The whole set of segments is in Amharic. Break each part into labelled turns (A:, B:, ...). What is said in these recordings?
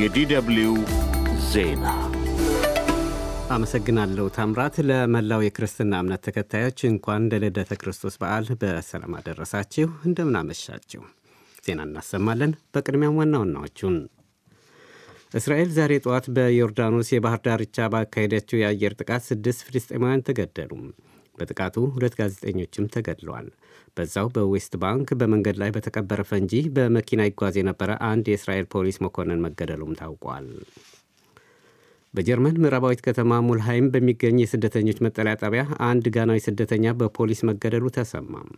A: የዲደብልዩ ዜና
B: አመሰግናለሁ ታምራት። ለመላው የክርስትና እምነት ተከታዮች እንኳን ለልደተ ክርስቶስ በዓል በሰላም አደረሳችሁ። እንደምን አመሻችሁ። ዜና እናሰማለን። በቅድሚያም ዋና ዋናዎቹን እስራኤል ዛሬ ጠዋት በዮርዳኖስ የባህር ዳርቻ ባካሄደችው የአየር ጥቃት ስድስት ፍልስጤማውያን ተገደሉ። በጥቃቱ ሁለት ጋዜጠኞችም ተገድለዋል። በዛው በዌስት ባንክ በመንገድ ላይ በተቀበረ ፈንጂ በመኪና ይጓዝ የነበረ አንድ የእስራኤል ፖሊስ መኮንን መገደሉም ታውቋል። በጀርመን ምዕራባዊት ከተማ ሙልሃይም በሚገኝ የስደተኞች መጠለያ ጣቢያ አንድ ጋናዊ ስደተኛ በፖሊስ መገደሉ ተሰማም።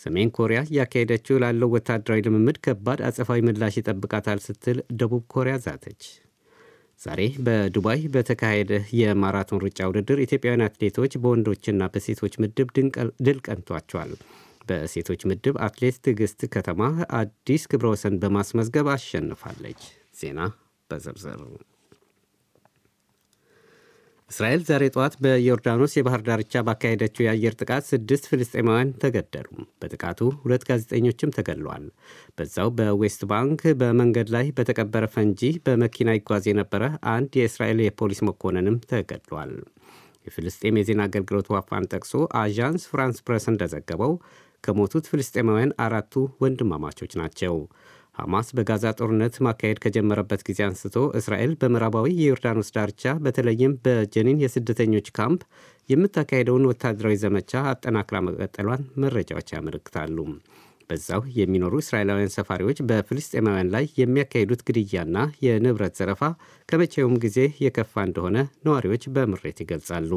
B: ሰሜን ኮሪያ እያካሄደችው ላለው ወታደራዊ ልምምድ ከባድ አጸፋዊ ምላሽ ይጠብቃታል ስትል ደቡብ ኮሪያ ዛተች። ዛሬ በዱባይ በተካሄደ የማራቶን ሩጫ ውድድር ኢትዮጵያውያን አትሌቶች በወንዶችና በሴቶች ምድብ ድል ቀንቷቸዋል። በሴቶች ምድብ አትሌት ትዕግስት ከተማ አዲስ ክብረ ወሰን በማስመዝገብ አሸንፋለች። ዜና በዝርዝር እስራኤል ዛሬ ጠዋት በዮርዳኖስ የባህር ዳርቻ ባካሄደችው የአየር ጥቃት ስድስት ፍልስጤማውያን ተገደሉ። በጥቃቱ ሁለት ጋዜጠኞችም ተገድለዋል። በዛው በዌስት ባንክ በመንገድ ላይ በተቀበረ ፈንጂ በመኪና ይጓዝ የነበረ አንድ የእስራኤል የፖሊስ መኮንንም ተገድሏል። የፍልስጤም የዜና አገልግሎት ዋፋን ጠቅሶ አዣንስ ፍራንስ ፕረስ እንደዘገበው ከሞቱት ፍልስጤማውያን አራቱ ወንድማማቾች ናቸው። ሐማስ በጋዛ ጦርነት ማካሄድ ከጀመረበት ጊዜ አንስቶ እስራኤል በምዕራባዊ የዮርዳኖስ ዳርቻ በተለይም በጀኒን የስደተኞች ካምፕ የምታካሄደውን ወታደራዊ ዘመቻ አጠናክራ መቀጠሏን መረጃዎች ያመለክታሉ። በዛው የሚኖሩ እስራኤላውያን ሰፋሪዎች በፍልስጤማውያን ላይ የሚያካሂዱት ግድያና የንብረት ዘረፋ ከመቼውም ጊዜ የከፋ እንደሆነ ነዋሪዎች በምሬት ይገልጻሉ።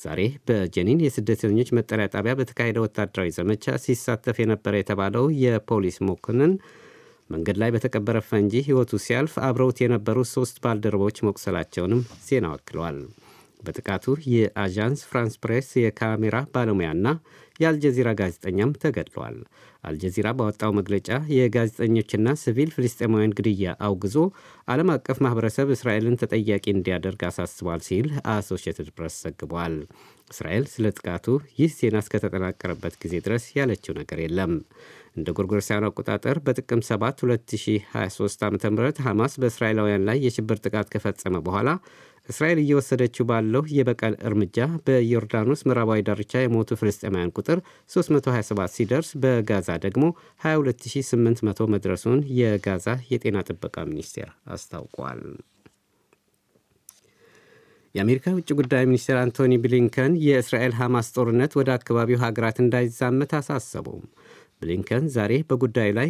B: ዛሬ በጀኒን የስደተኞች መጠለያ ጣቢያ በተካሄደ ወታደራዊ ዘመቻ ሲሳተፍ የነበረ የተባለው የፖሊስ መኮንን መንገድ ላይ በተቀበረ ፈንጂ ሕይወቱ ሲያልፍ አብረውት የነበሩ ሶስት ባልደረቦች መቁሰላቸውንም ዜና ወክለዋል። በጥቃቱ የአዣንስ ፍራንስ ፕሬስ የካሜራ ባለሙያና የአልጀዚራ ጋዜጠኛም ተገድለዋል። አልጀዚራ ባወጣው መግለጫ የጋዜጠኞችና ሲቪል ፍልስጤማውያን ግድያ አውግዞ ዓለም አቀፍ ማኅበረሰብ እስራኤልን ተጠያቂ እንዲያደርግ አሳስቧል ሲል አሶሺየትድ ፕሬስ ዘግቧል። እስራኤል ስለ ጥቃቱ ይህ ዜና እስከተጠናቀረበት ጊዜ ድረስ ያለችው ነገር የለም። እንደ ጎርጎሮሳውያኑ አቆጣጠር በጥቅም 7 2023 ዓ ም ሐማስ በእስራኤላውያን ላይ የሽብር ጥቃት ከፈጸመ በኋላ እስራኤል እየወሰደችው ባለው የበቀል እርምጃ በዮርዳኖስ ምዕራባዊ ዳርቻ የሞቱ ፍልስጤማውያን ቁጥር 327 ሲደርስ በጋዛ ደግሞ 22800 መድረሱን የጋዛ የጤና ጥበቃ ሚኒስቴር አስታውቋል። የአሜሪካ ውጭ ጉዳይ ሚኒስትር አንቶኒ ብሊንከን የእስራኤል ሐማስ ጦርነት ወደ አካባቢው ሀገራት እንዳይዛመት አሳሰቡ። ብሊንከን ዛሬ በጉዳዩ ላይ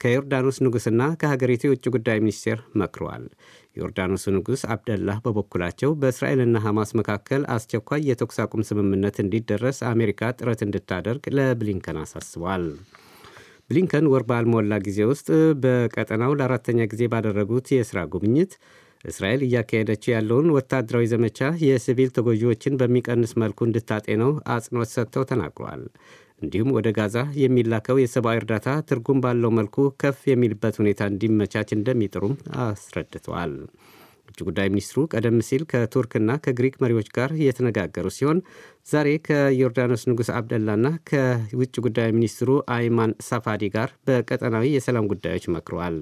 B: ከዮርዳኖስ ንጉሥና ከሀገሪቱ የውጭ ጉዳይ ሚኒስቴር መክረዋል። የዮርዳኖሱ ንጉሥ አብደላህ በበኩላቸው በእስራኤልና ሐማስ መካከል አስቸኳይ የተኩስ አቁም ስምምነት እንዲደረስ አሜሪካ ጥረት እንድታደርግ ለብሊንከን አሳስበዋል። ብሊንከን ወር ባልሞላ ጊዜ ውስጥ በቀጠናው ለአራተኛ ጊዜ ባደረጉት የሥራ ጉብኝት እስራኤል እያካሄደችው ያለውን ወታደራዊ ዘመቻ የሲቪል ተጎጂዎችን በሚቀንስ መልኩ እንድታጤነው አጽንኦት ሰጥተው ተናግረዋል። እንዲሁም ወደ ጋዛ የሚላከው የሰብአዊ እርዳታ ትርጉም ባለው መልኩ ከፍ የሚልበት ሁኔታ እንዲመቻች እንደሚጥሩም አስረድተዋል። ውጭ ጉዳይ ሚኒስትሩ ቀደም ሲል ከቱርክና ከግሪክ መሪዎች ጋር የተነጋገሩ ሲሆን ዛሬ ከዮርዳኖስ ንጉሥ አብደላና ከውጭ ጉዳይ ሚኒስትሩ አይማን ሳፋዲ ጋር በቀጠናዊ የሰላም ጉዳዮች መክረዋል።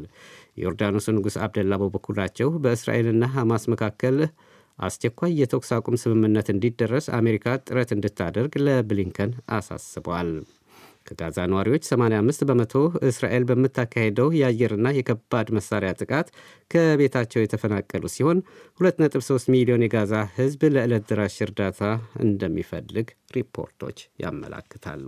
B: የዮርዳኖሱ ንጉሥ አብደላ በበኩላቸው በእስራኤልና ሐማስ መካከል አስቸኳይ የተኩስ አቁም ስምምነት እንዲደረስ አሜሪካ ጥረት እንድታደርግ ለብሊንከን አሳስበዋል። ከጋዛ ነዋሪዎች 85 በመቶ እስራኤል በምታካሄደው የአየርና የከባድ መሳሪያ ጥቃት ከቤታቸው የተፈናቀሉ ሲሆን 2.3 ሚሊዮን የጋዛ ሕዝብ ለዕለት ደራሽ እርዳታ እንደሚፈልግ ሪፖርቶች ያመላክታሉ።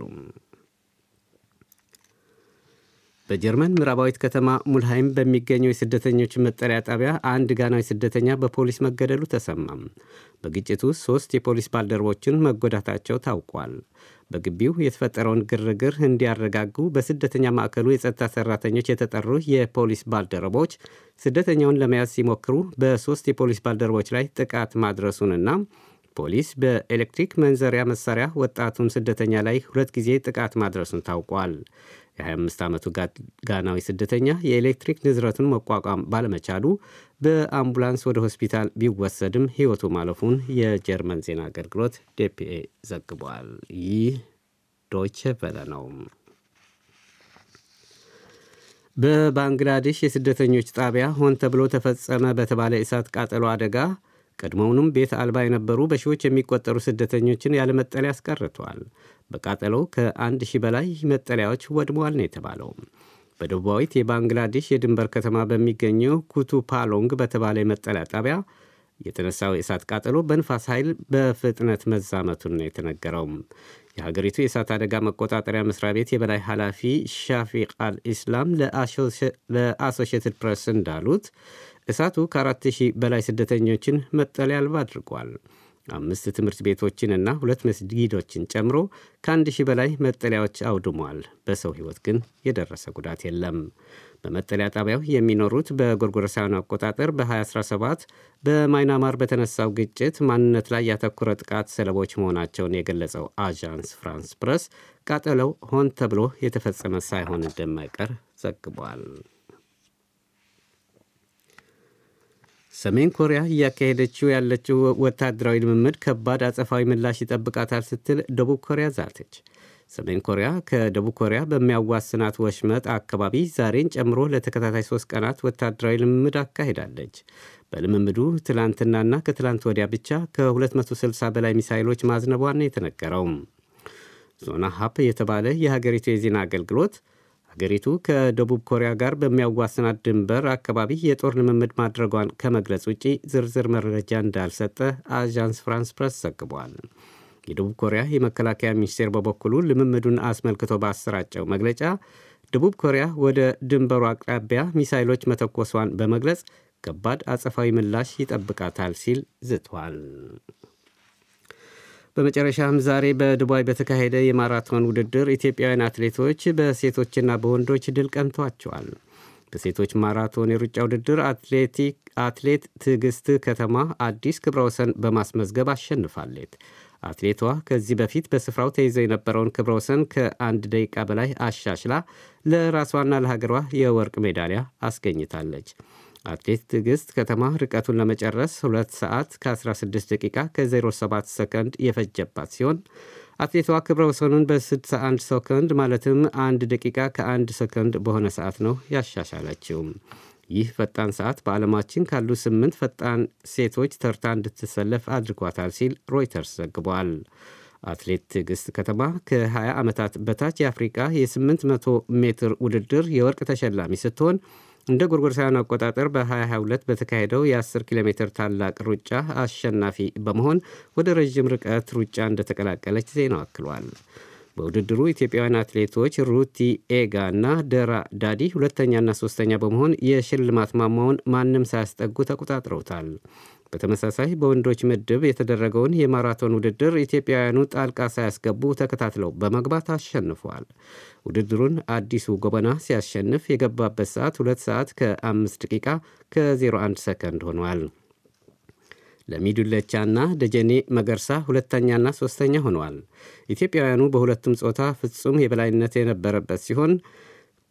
B: በጀርመን ምዕራባዊት ከተማ ሙልሃይም በሚገኘው የስደተኞች መጠለያ ጣቢያ አንድ ጋናዊ ስደተኛ በፖሊስ መገደሉ ተሰማም። በግጭቱ ሶስት የፖሊስ ባልደረቦችን መጎዳታቸው ታውቋል። በግቢው የተፈጠረውን ግርግር እንዲያረጋጉ በስደተኛ ማዕከሉ የጸጥታ ሰራተኞች የተጠሩ የፖሊስ ባልደረቦች ስደተኛውን ለመያዝ ሲሞክሩ በሶስት የፖሊስ ባልደረቦች ላይ ጥቃት ማድረሱንና ፖሊስ በኤሌክትሪክ መንዘሪያ መሳሪያ ወጣቱን ስደተኛ ላይ ሁለት ጊዜ ጥቃት ማድረሱን ታውቋል። የ25 ዓመቱ ጋናዊ ስደተኛ የኤሌክትሪክ ንዝረቱን መቋቋም ባለመቻሉ በአምቡላንስ ወደ ሆስፒታል ቢወሰድም ሕይወቱ ማለፉን የጀርመን ዜና አገልግሎት ዴፒኤ ዘግቧል። ይህ ዶይቼ ቬለ ነው። በባንግላዴሽ የስደተኞች ጣቢያ ሆን ተብሎ ተፈጸመ በተባለ የእሳት ቃጠሎ አደጋ ቀድሞውንም ቤት አልባ የነበሩ በሺዎች የሚቆጠሩ ስደተኞችን ያለ መጠለያ አስቀርተዋል። በቃጠሎው ከአንድ ሺህ በላይ መጠለያዎች ወድመዋል ነው የተባለው። በደቡባዊት የባንግላዴሽ የድንበር ከተማ በሚገኘው ኩቱ ፓሎንግ በተባለ የመጠለያ ጣቢያ የተነሳው የእሳት ቃጠሎ በንፋስ ኃይል በፍጥነት መዛመቱን ነው የተነገረው። የሀገሪቱ የእሳት አደጋ መቆጣጠሪያ መስሪያ ቤት የበላይ ኃላፊ ሻፊቅ አል ኢስላም ፕሬስ እንዳሉት እሳቱ ከአራት ሺህ በላይ ስደተኞችን መጠለያ አልባ አድርጓል። አምስት ትምህርት ቤቶችንና ሁለት መስጊዶችን ጨምሮ ከአንድ ሺህ በላይ መጠለያዎች አውድሟል። በሰው ሕይወት ግን የደረሰ ጉዳት የለም። በመጠለያ ጣቢያው የሚኖሩት በጎርጎረሳውያን አቆጣጠር በ2017 በማይናማር በተነሳው ግጭት ማንነት ላይ ያተኮረ ጥቃት ሰለቦች መሆናቸውን የገለጸው አዣንስ ፍራንስ ፕረስ ቃጠለው ሆን ተብሎ የተፈጸመ ሳይሆን እንደማይቀር ዘግቧል። ሰሜን ኮሪያ እያካሄደችው ያለችው ወታደራዊ ልምምድ ከባድ አጸፋዊ ምላሽ ይጠብቃታል ስትል ደቡብ ኮሪያ ዛተች። ሰሜን ኮሪያ ከደቡብ ኮሪያ በሚያዋስናት ወሽመጥ አካባቢ ዛሬን ጨምሮ ለተከታታይ ሶስት ቀናት ወታደራዊ ልምምድ አካሂዳለች። በልምምዱ ትላንትናና ከትላንት ወዲያ ብቻ ከ260 በላይ ሚሳይሎች ማዝነቧን የተነገረው ዞና ሀፕ የተባለ የሀገሪቱ የዜና አገልግሎት ሀገሪቱ ከደቡብ ኮሪያ ጋር በሚያዋስናት ድንበር አካባቢ የጦር ልምምድ ማድረጓን ከመግለጽ ውጪ ዝርዝር መረጃ እንዳልሰጠ አዣንስ ፍራንስ ፕረስ ዘግቧል። የደቡብ ኮሪያ የመከላከያ ሚኒስቴር በበኩሉ ልምምዱን አስመልክቶ ባሰራጨው መግለጫ ደቡብ ኮሪያ ወደ ድንበሩ አቅራቢያ ሚሳይሎች መተኮሷን በመግለጽ ከባድ አጸፋዊ ምላሽ ይጠብቃታል ሲል ዝቷል። በመጨረሻም ዛሬ በዱባይ በተካሄደ የማራቶን ውድድር ኢትዮጵያውያን አትሌቶች በሴቶችና በወንዶች ድል ቀንቷቸዋል። በሴቶች ማራቶን የሩጫ ውድድር አትሌት ትዕግስት ከተማ አዲስ ክብረ ወሰን በማስመዝገብ አሸንፋለች። አትሌቷ ከዚህ በፊት በስፍራው ተይዘው የነበረውን ክብረ ወሰን ከአንድ ደቂቃ በላይ አሻሽላ ለራሷና ለሀገሯ የወርቅ ሜዳሊያ አስገኝታለች። አትሌት ትዕግስት ከተማ ርቀቱን ለመጨረስ 2 ሰዓት ከ16 ደቂቃ ከ07 ሰከንድ የፈጀባት ሲሆን አትሌቷ ክብረ ወሰኑን በ61 ሰከንድ ማለትም አንድ ደቂቃ ከአንድ ሰከንድ በሆነ ሰዓት ነው ያሻሻለችው። ይህ ፈጣን ሰዓት በዓለማችን ካሉ ስምንት ፈጣን ሴቶች ተርታ እንድትሰለፍ አድርጓታል ሲል ሮይተርስ ዘግቧል። አትሌት ትዕግስት ከተማ ከ20 ዓመታት በታች የአፍሪቃ የ800 ሜትር ውድድር የወርቅ ተሸላሚ ስትሆን እንደ ጎርጎርሳውያን አቆጣጠር በ2022 በተካሄደው የ10 ኪሎ ሜትር ታላቅ ሩጫ አሸናፊ በመሆን ወደ ረዥም ርቀት ሩጫ እንደተቀላቀለች ዜናው አክሏል። በውድድሩ ኢትዮጵያውያን አትሌቶች ሩቲ ኤጋ እና ደራ ዳዲ ሁለተኛና ሶስተኛ በመሆን የሽልማት ማማውን ማንም ሳያስጠጉ ተቆጣጥረውታል። በተመሳሳይ በወንዶች ምድብ የተደረገውን የማራቶን ውድድር ኢትዮጵያውያኑ ጣልቃ ሳያስገቡ ተከታትለው በመግባት አሸንፏል። ውድድሩን አዲሱ ጎበና ሲያሸንፍ የገባበት ሰዓት 2 ሰዓት ከ5 ደቂቃ ከ01 ሰከንድ ሆኗል። ለሚዱለቻና ደጀኔ መገርሳ ሁለተኛና ሶስተኛ ሆነዋል። ኢትዮጵያውያኑ በሁለቱም ጾታ ፍጹም የበላይነት የነበረበት ሲሆን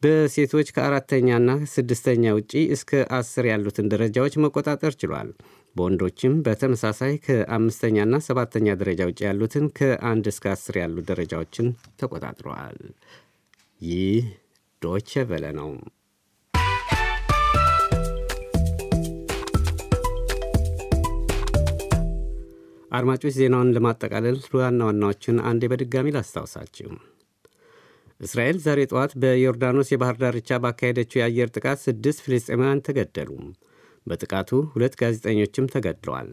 B: በሴቶች ከአራተኛና ስድስተኛ ውጪ እስከ አስር ያሉትን ደረጃዎች መቆጣጠር ችሏል። በወንዶችም በተመሳሳይ ከአምስተኛና ሰባተኛ ደረጃ ውጭ ያሉትን ከአንድ እስከ አስር ያሉ ደረጃዎችን ተቆጣጥረዋል። ይህ ዶቼ ቬለ ነው። አድማጮች ዜናውን ለማጠቃለል ዋና ዋናዎችን አንዴ በድጋሚ ላስታውሳችሁ። እስራኤል ዛሬ ጠዋት በዮርዳኖስ የባህር ዳርቻ ባካሄደችው የአየር ጥቃት ስድስት ፍልስጤማውያን ተገደሉ። በጥቃቱ ሁለት ጋዜጠኞችም ተገድለዋል።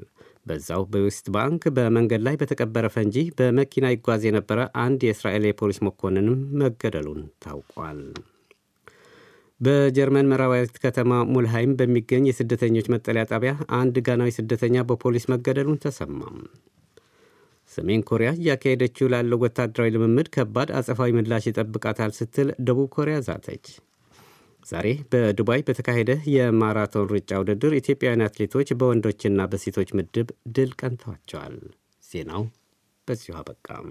B: በዛው በዌስት ባንክ በመንገድ ላይ በተቀበረ ፈንጂ በመኪና ይጓዝ የነበረ አንድ የእስራኤል የፖሊስ መኮንንም መገደሉን ታውቋል። በጀርመን ምዕራባዊት ከተማ ሙልሃይም በሚገኝ የስደተኞች መጠለያ ጣቢያ አንድ ጋናዊ ስደተኛ በፖሊስ መገደሉን ተሰማም። ሰሜን ኮሪያ እያካሄደችው ላለው ወታደራዊ ልምምድ ከባድ አጸፋዊ ምላሽ ይጠብቃታል ስትል ደቡብ ኮሪያ ዛተች። ዛሬ በዱባይ በተካሄደ የማራቶን ሩጫ ውድድር ኢትዮጵያውያን አትሌቶች በወንዶችና በሴቶች ምድብ ድል ቀንተዋቸዋል። ዜናው በዚሁ አበቃም።